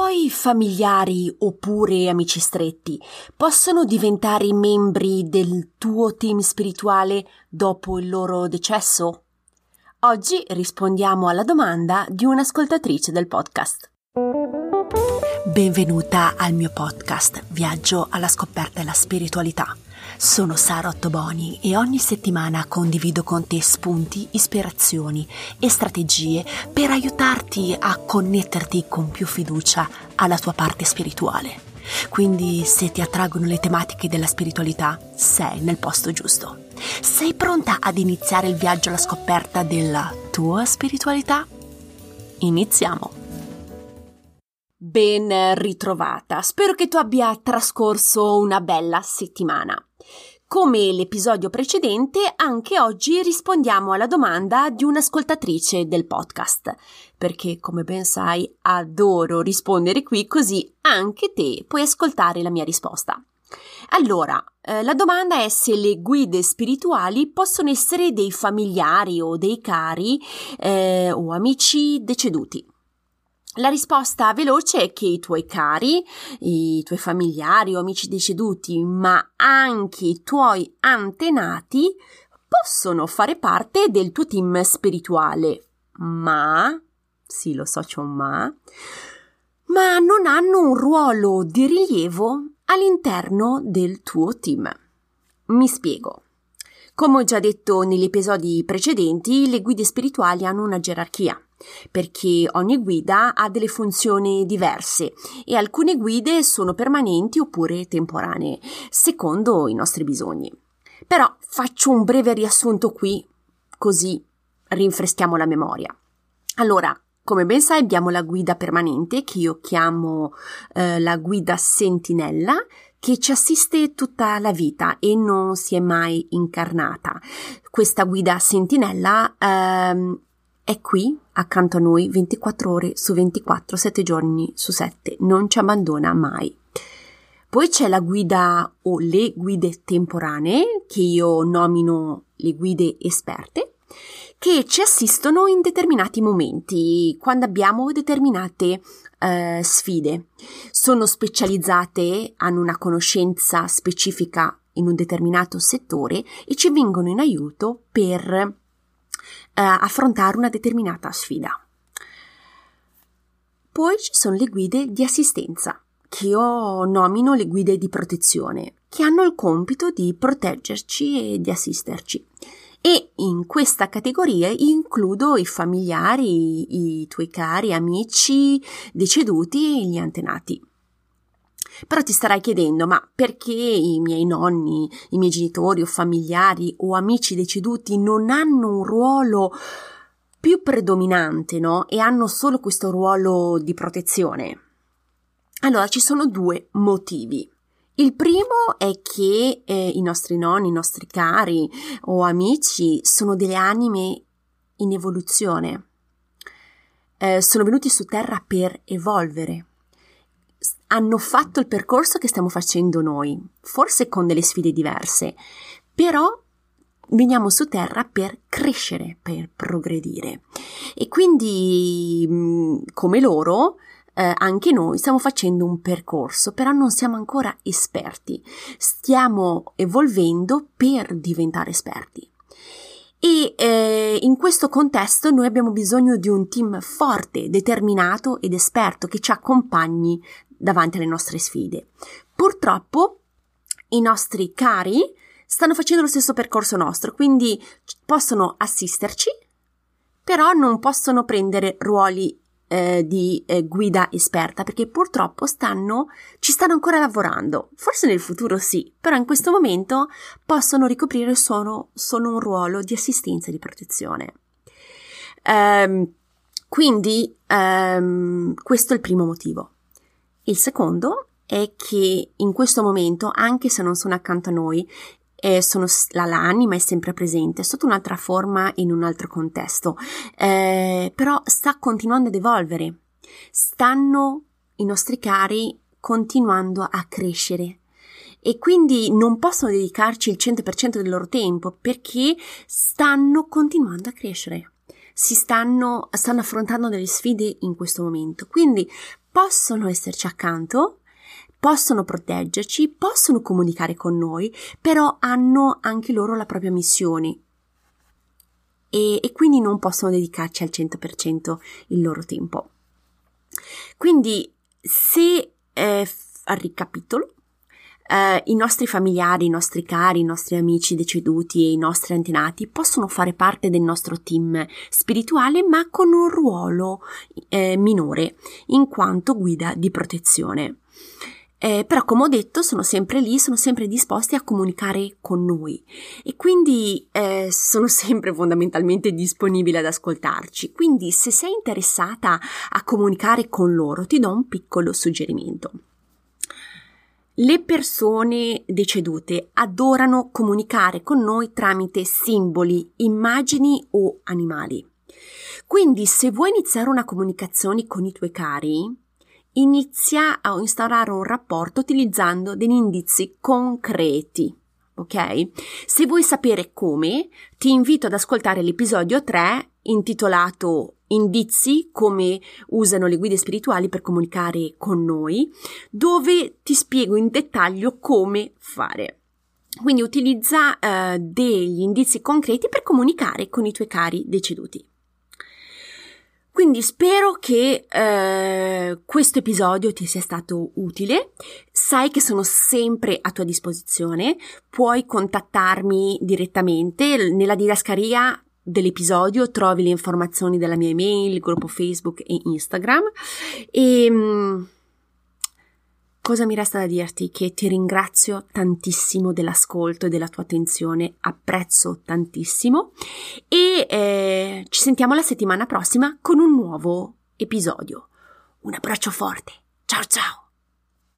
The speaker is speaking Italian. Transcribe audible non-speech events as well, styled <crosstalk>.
tuoi familiari oppure amici stretti possono diventare membri del tuo team spirituale dopo il loro decesso? Oggi rispondiamo alla domanda di un'ascoltatrice del podcast. Benvenuta al mio podcast Viaggio alla scoperta della spiritualità. Sono Sara Ottoboni e ogni settimana condivido con te spunti, ispirazioni e strategie per aiutarti a connetterti con più fiducia alla tua parte spirituale. Quindi se ti attraggono le tematiche della spiritualità, sei nel posto giusto. Sei pronta ad iniziare il viaggio alla scoperta della tua spiritualità? Iniziamo! Ben ritrovata, spero che tu abbia trascorso una bella settimana. Come l'episodio precedente, anche oggi rispondiamo alla domanda di un'ascoltatrice del podcast, perché come ben sai adoro rispondere qui così anche te puoi ascoltare la mia risposta. Allora, eh, la domanda è se le guide spirituali possono essere dei familiari o dei cari eh, o amici deceduti. La risposta veloce è che i tuoi cari, i tuoi familiari o amici deceduti, ma anche i tuoi antenati possono fare parte del tuo team spirituale, ma, sì lo so c'è un ma, ma non hanno un ruolo di rilievo all'interno del tuo team. Mi spiego. Come ho già detto negli episodi precedenti, le guide spirituali hanno una gerarchia perché ogni guida ha delle funzioni diverse e alcune guide sono permanenti oppure temporanee, secondo i nostri bisogni. Però faccio un breve riassunto qui, così rinfreschiamo la memoria. Allora, come ben sai, abbiamo la guida permanente che io chiamo eh, la guida sentinella che ci assiste tutta la vita e non si è mai incarnata. Questa guida sentinella ehm, è qui accanto a noi 24 ore su 24, 7 giorni su 7, non ci abbandona mai. Poi c'è la guida o le guide temporanee, che io nomino le guide esperte, che ci assistono in determinati momenti, quando abbiamo determinate eh, sfide. Sono specializzate, hanno una conoscenza specifica in un determinato settore e ci vengono in aiuto per affrontare una determinata sfida. Poi ci sono le guide di assistenza, che io nomino le guide di protezione, che hanno il compito di proteggerci e di assisterci. E in questa categoria includo i familiari, i tuoi cari amici deceduti e gli antenati. Però ti starai chiedendo, ma perché i miei nonni, i miei genitori o familiari o amici deceduti non hanno un ruolo più predominante, no? E hanno solo questo ruolo di protezione? Allora, ci sono due motivi. Il primo è che eh, i nostri nonni, i nostri cari o amici sono delle anime in evoluzione. Eh, sono venuti su Terra per evolvere, hanno fatto il percorso che stiamo facendo noi, forse con delle sfide diverse, però veniamo su Terra per crescere, per progredire. E quindi, mm, come loro, eh, anche noi stiamo facendo un percorso, però non siamo ancora esperti. Stiamo evolvendo per diventare esperti. E eh, in questo contesto noi abbiamo bisogno di un team forte, determinato ed esperto che ci accompagni davanti alle nostre sfide. Purtroppo i nostri cari stanno facendo lo stesso percorso nostro, quindi possono assisterci, però non possono prendere ruoli eh, di eh, guida esperta perché purtroppo stanno, ci stanno ancora lavorando. Forse nel futuro sì, però in questo momento possono ricoprire solo, solo un ruolo di assistenza e di protezione. Um, quindi um, questo è il primo motivo. Il secondo è che in questo momento, anche se non sono accanto a noi, eh, sono, la, l'anima è sempre presente, sotto un'altra forma, in un altro contesto, eh, però sta continuando ad evolvere. Stanno i nostri cari continuando a crescere. E quindi non possono dedicarci il 100% del loro tempo perché stanno continuando a crescere si stanno, stanno affrontando delle sfide in questo momento. Quindi possono esserci accanto, possono proteggerci, possono comunicare con noi, però hanno anche loro la propria missione e, e quindi non possono dedicarci al 100% il loro tempo. Quindi se eh, ricapitolo, eh, i nostri familiari, i nostri cari, i nostri amici deceduti e i nostri antenati possono fare parte del nostro team spirituale, ma con un ruolo eh, minore, in quanto guida di protezione. Eh, però, come ho detto, sono sempre lì, sono sempre disposti a comunicare con noi e quindi eh, sono <laughs> sempre fondamentalmente disponibili ad ascoltarci. Quindi, se sei interessata a comunicare con loro, ti do un piccolo suggerimento. Le persone decedute adorano comunicare con noi tramite simboli, immagini o animali. Quindi, se vuoi iniziare una comunicazione con i tuoi cari, inizia a instaurare un rapporto utilizzando degli indizi concreti. Ok? Se vuoi sapere come, ti invito ad ascoltare l'episodio 3 intitolato Indizi come usano le guide spirituali per comunicare con noi, dove ti spiego in dettaglio come fare. Quindi utilizza eh, degli indizi concreti per comunicare con i tuoi cari deceduti. Quindi spero che eh, questo episodio ti sia stato utile. Sai che sono sempre a tua disposizione. Puoi contattarmi direttamente nella didascalia dell'episodio trovi le informazioni della mia email, il gruppo Facebook e Instagram e ehm, cosa mi resta da dirti? Che ti ringrazio tantissimo dell'ascolto e della tua attenzione, apprezzo tantissimo e eh, ci sentiamo la settimana prossima con un nuovo episodio. Un abbraccio forte, ciao ciao!